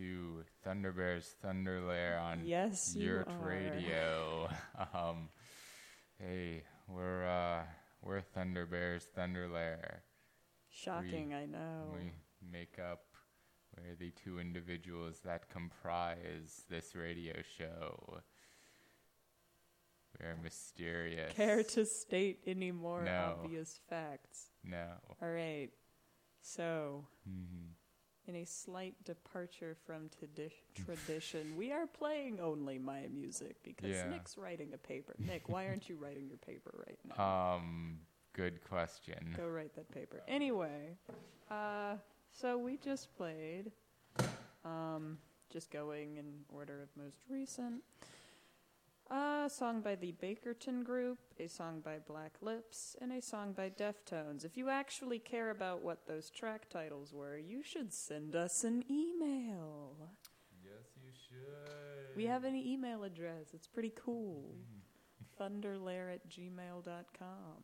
to Thunder Bears Thunder Lair on Yes, Yurt. Radio. um, hey, we're uh, we're Thunder Bears Thunder Lair. Shocking, I know. We make up. We're the two individuals that comprise this radio show. We're mysterious. Care to state any more No. obvious facts? No. All right. So, Mhm. In a slight departure from tradi- tradition, we are playing only my music because Yeah. Nick's writing a paper. Nick, why aren't you writing your paper right now? Um, good question. Go write that paper. Anyway, uh, so we just played, um, just going in order of most recent. A song by the Bakerton Group, a song by Black Lips, and a song by Deftones. If you actually care about what those track titles were, you should send us an email. Yes, you should. We have an email address. It's pretty cool. Thunderlair at gmail.com.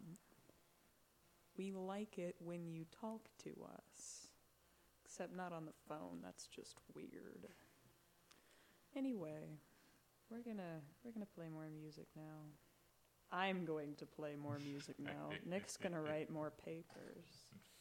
We like it when you talk to us. Except not on the phone. That's just weird. Anyway, we're gonna we're gonna play more music now. I'm going to play more music now. Nick's gonna write more papers.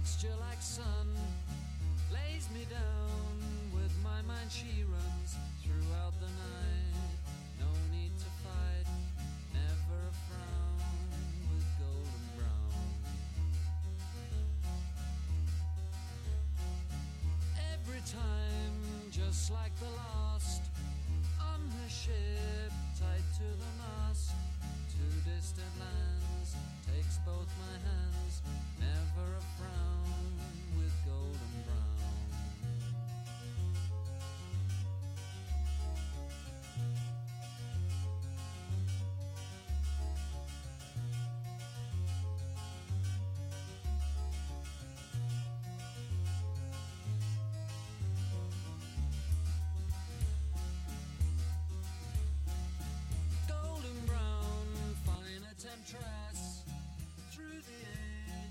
texture like sun lays me down with my mind. She runs throughout the night. No need to fight never a frown with golden brown. Every time just like the last on the ship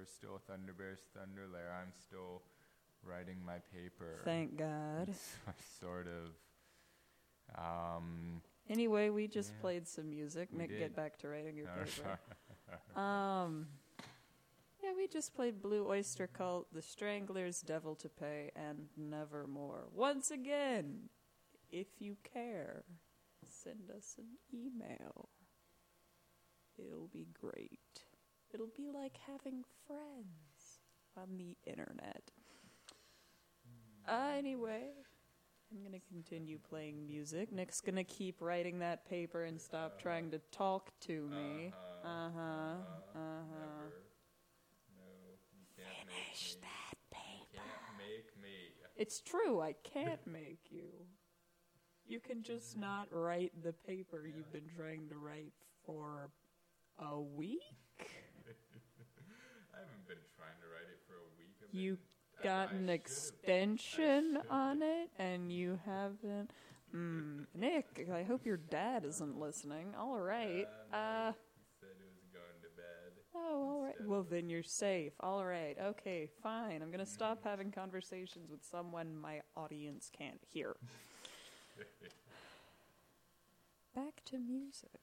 We're still Thunderbears Thunder Lair. I'm still writing my paper. Thank God. sort of. Um, Anyway, we just Yeah. played some music. We did. get back to writing your oh, paper. Um, yeah, we just played Blue Oyster Cult, The Stranglers, Devil to Pay, and Nevermore. Once again, if you care, send us an email. It'll be great. It'll be like having friends on the internet. Uh, anyway, I'm gonna continue playing music. Nick's gonna keep writing that paper and stop trying to talk to me. Uh huh. Uh huh. Never. No, Finish make me. that You paper. can't make me. It's true, I can't make you. You can just not write the paper you've been trying to write for a week? I haven't been trying to write it for a week. I've You been- got I an should've- extension on it and you haven't. Mm, Nick, I hope your dad isn't listening. All right. Uh, Uh, He said he was going to bed. oh, all right. Well, then you're safe. All right. Okay, fine. I'm going to stop having conversations with someone my audience can't hear. Back to music.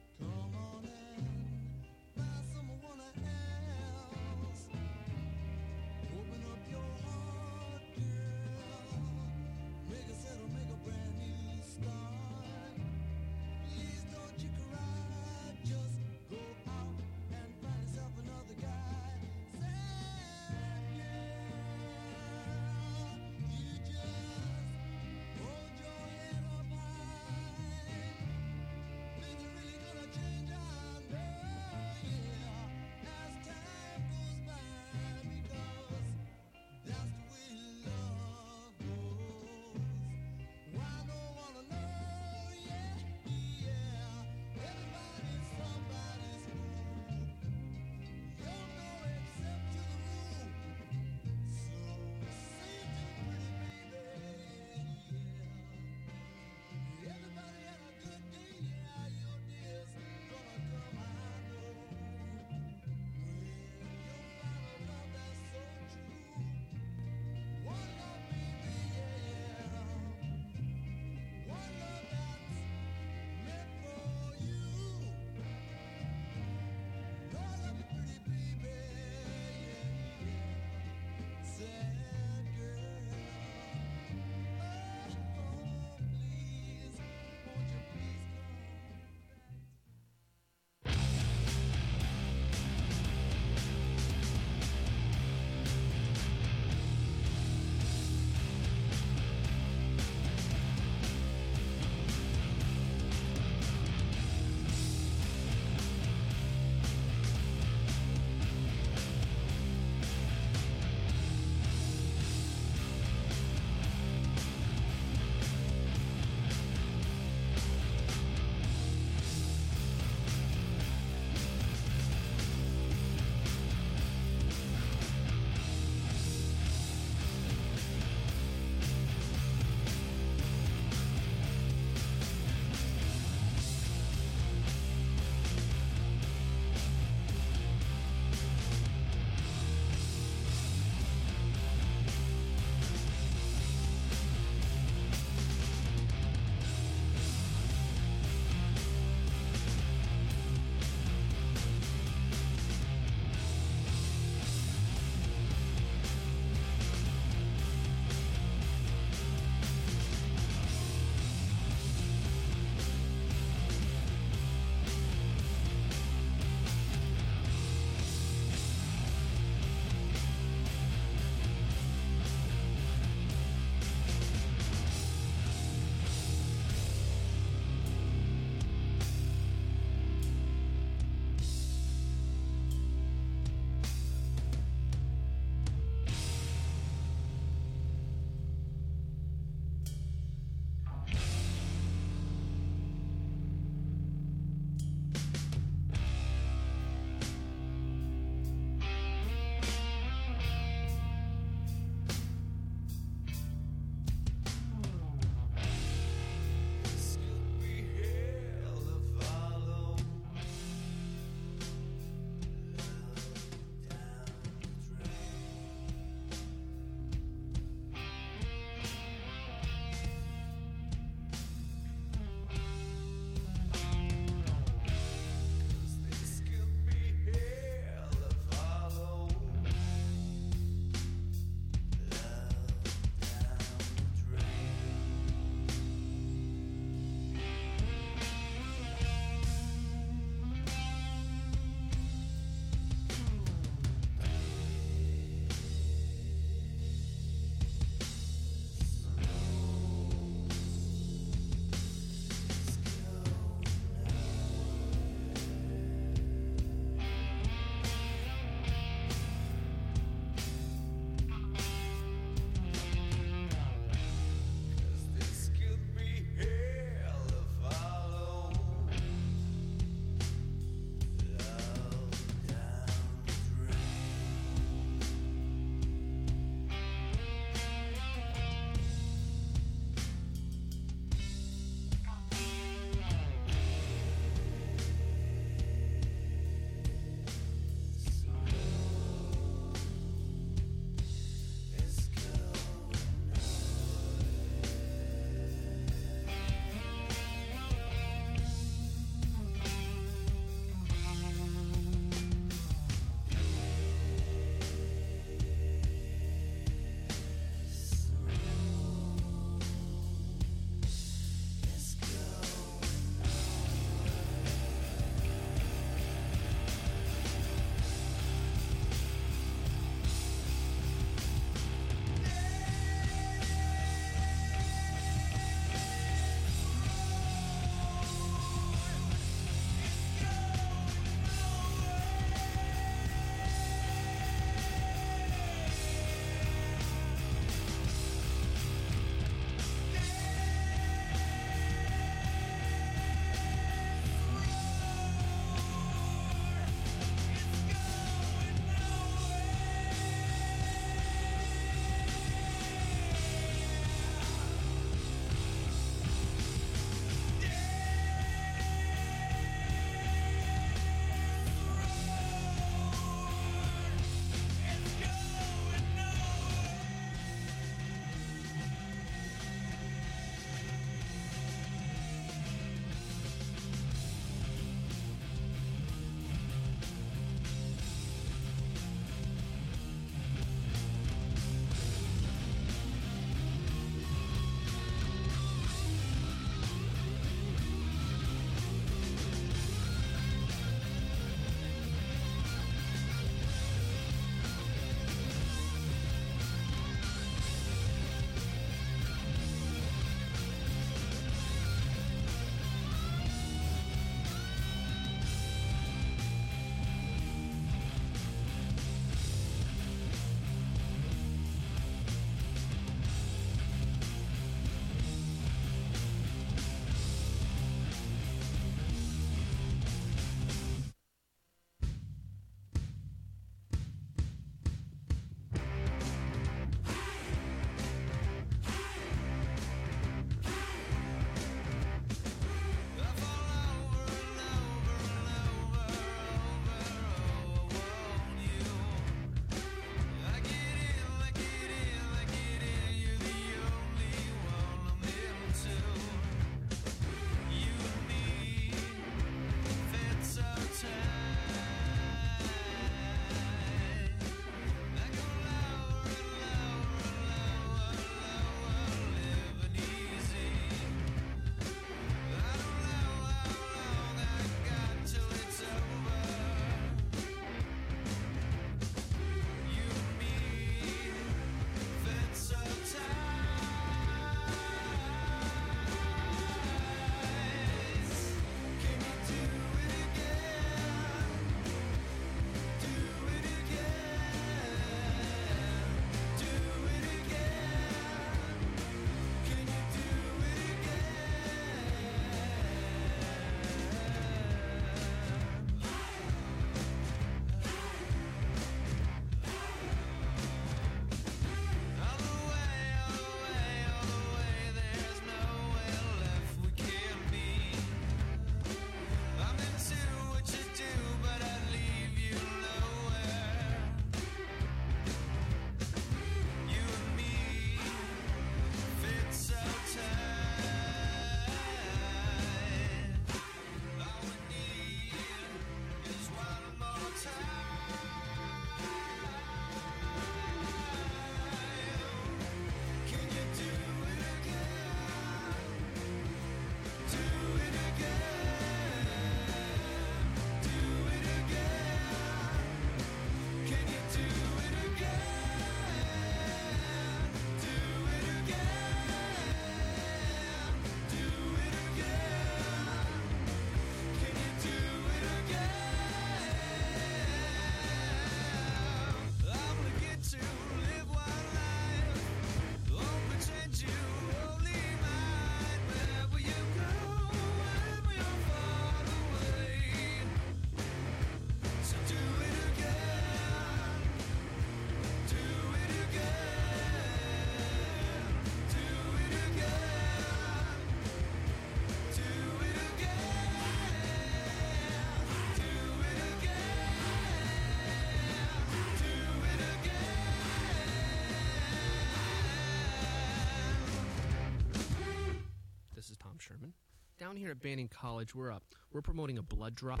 This is Tom Sherman. Down here at Banning College, we're up. We're promoting a blood drop.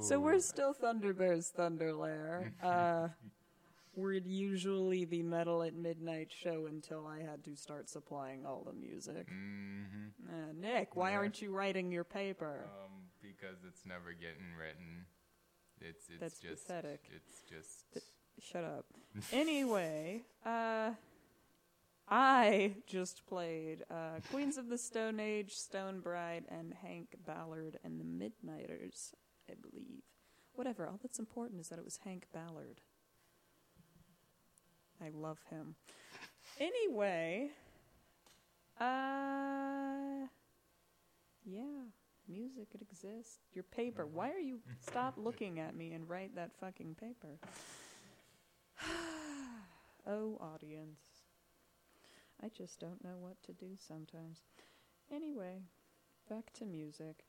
So we're still Thunderbear's Thunderlair. Uh, we're usually the Metal at Midnight show until I had to start supplying all the music. Mm-hmm. Uh, Nick, why Yeah. aren't you writing your paper? Um, because it's never getting written. It's it's That's just pathetic. it's just Shut up. anyway, uh, I just played uh, Queens of the Stone Age, Stone Bride, and Hank Ballard and the Midnighters, I believe. Whatever. All that's important is that it was Hank Ballard. I love him. Anyway, uh, yeah, music it exists. Your paper. Why are you stop looking at me and write that fucking paper? oh, audience. I just don't know what to do sometimes. Anyway, back to music.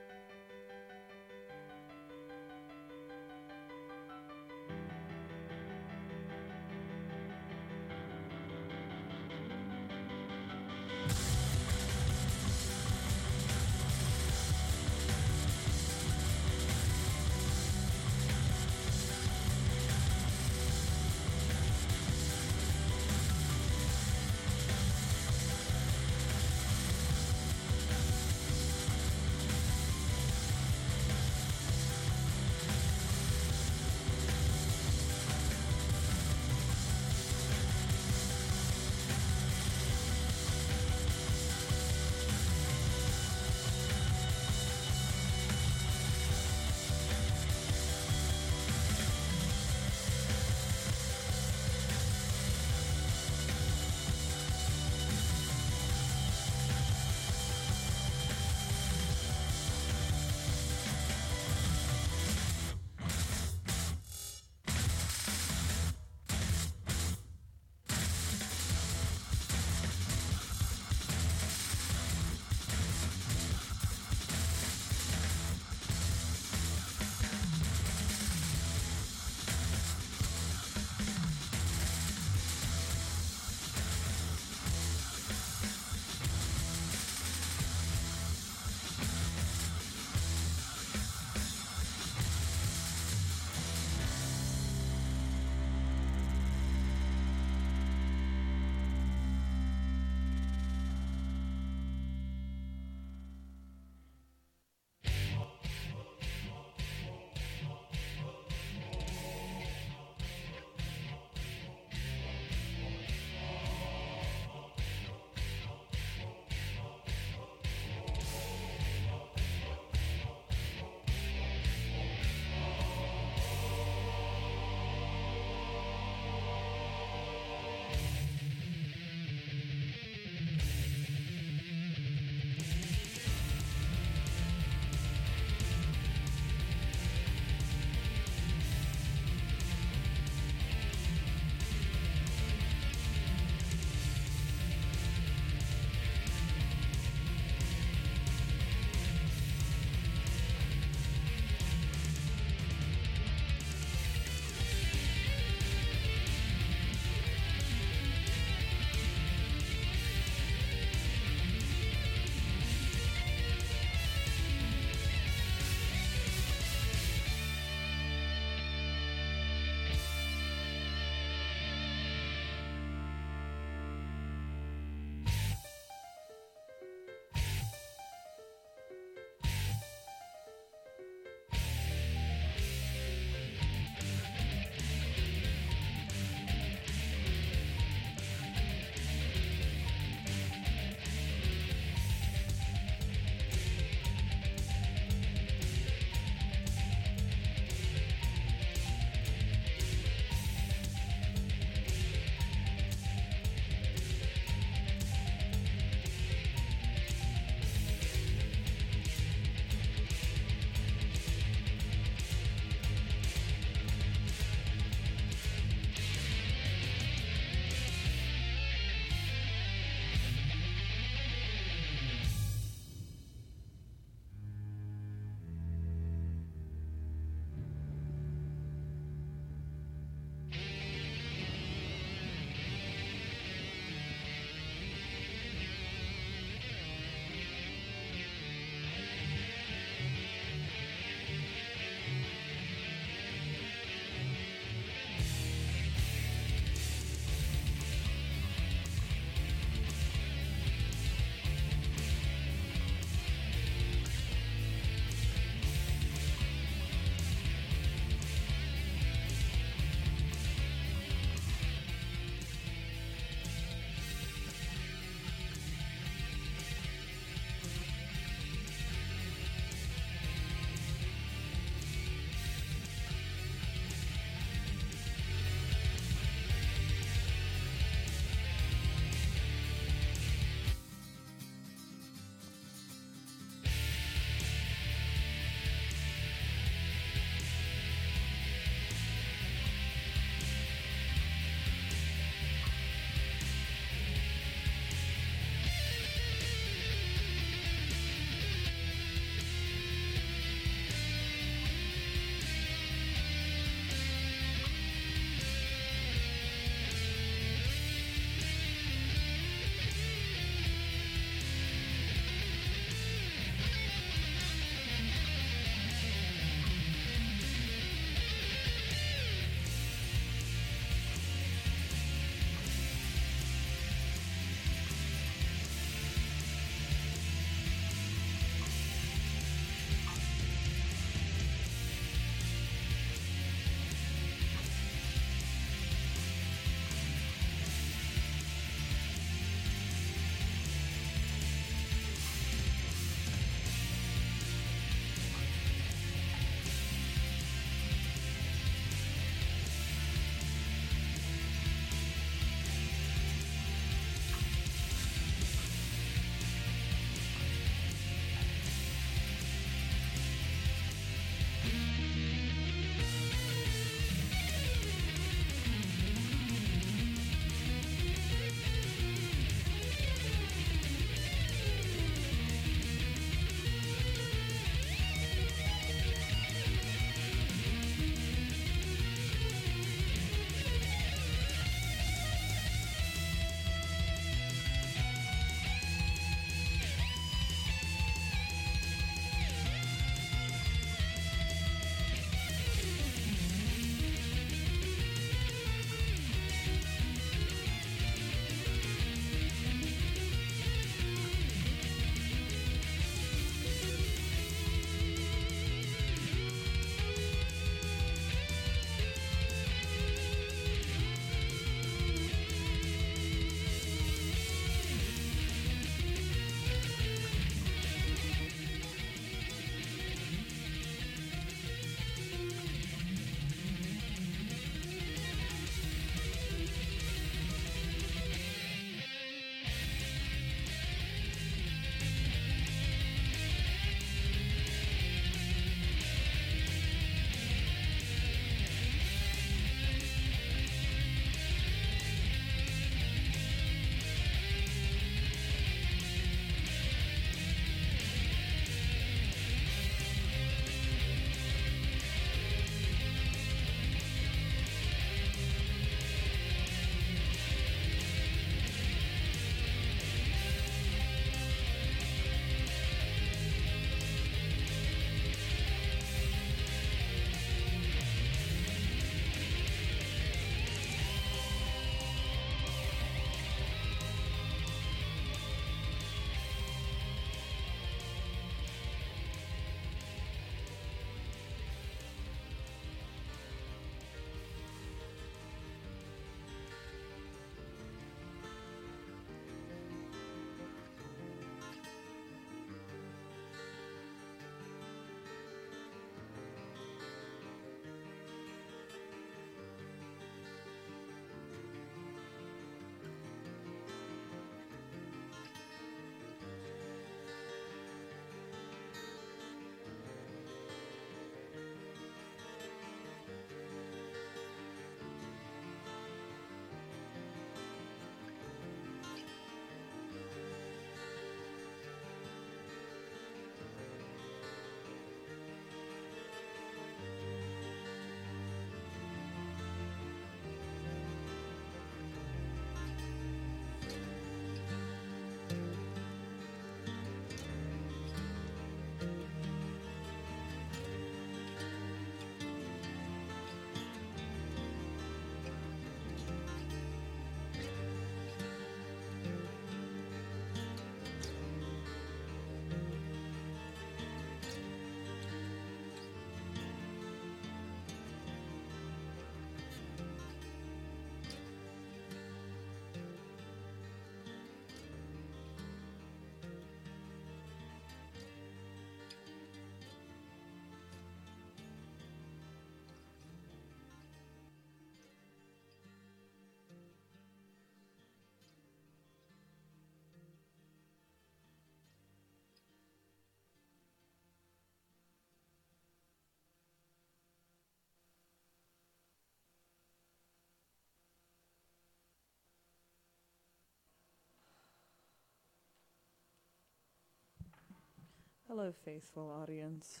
Hello, faithful audience.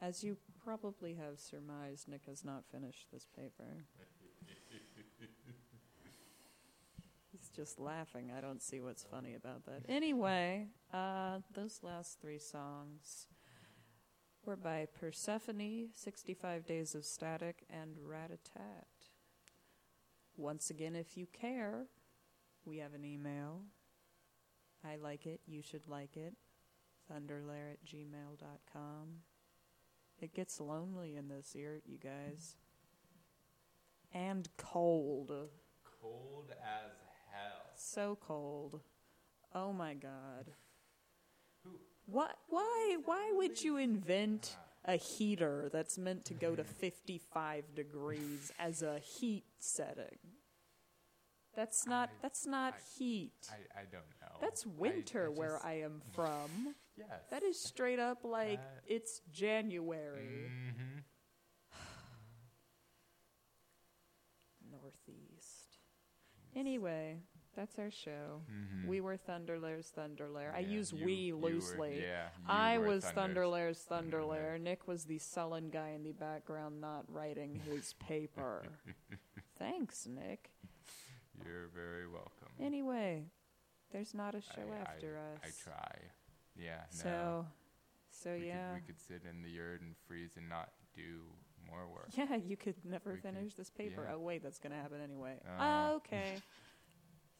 As you probably have surmised, Nick has not finished this paper. He's just laughing. I don't see what's funny about that. Anyway, uh, those last three songs were by Persephone, 65 Days of Static, and Rat-a-Tat. Once again, if you care, we have an email. I like it. You should like it. Thunderlair at gmail.com. It gets lonely in this yurt, you guys. And cold. Cold as hell. So cold. Oh my god. Who? What why why would you invent a heater that's meant to go to 55 degrees as a heat setting? That's not I- that's not I- heat. I, I don't know. That's winter where I am from. Yes. That is straight up like That- it's January. Mm-hmm. Northeast. Anyway, that's our show. Mhm. We were Thunderlair's Thunderlair. I use you- we you were- loosely. yeah, I was Thunderlair's Thunderlair. Thunderlair. Nick was the sullen guy in the background not writing his paper. Thanks, Nick. You're very welcome. Anyway, there's not a show I- after I us. I try. Yeah. No. So, so we yeah. Could, we could sit in the yard and freeze and not do more work. Yeah, you could never We could- finish this paper. yeah. Oh wait, that's gonna happen anyway. Uh. okay.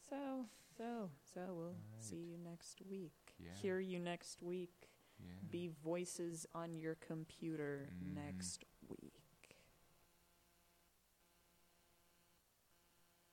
So, so, so we'll Alright. see you next week. Yeah. Hear you next week. Yeah. Be voices on your computer Mhm. next week.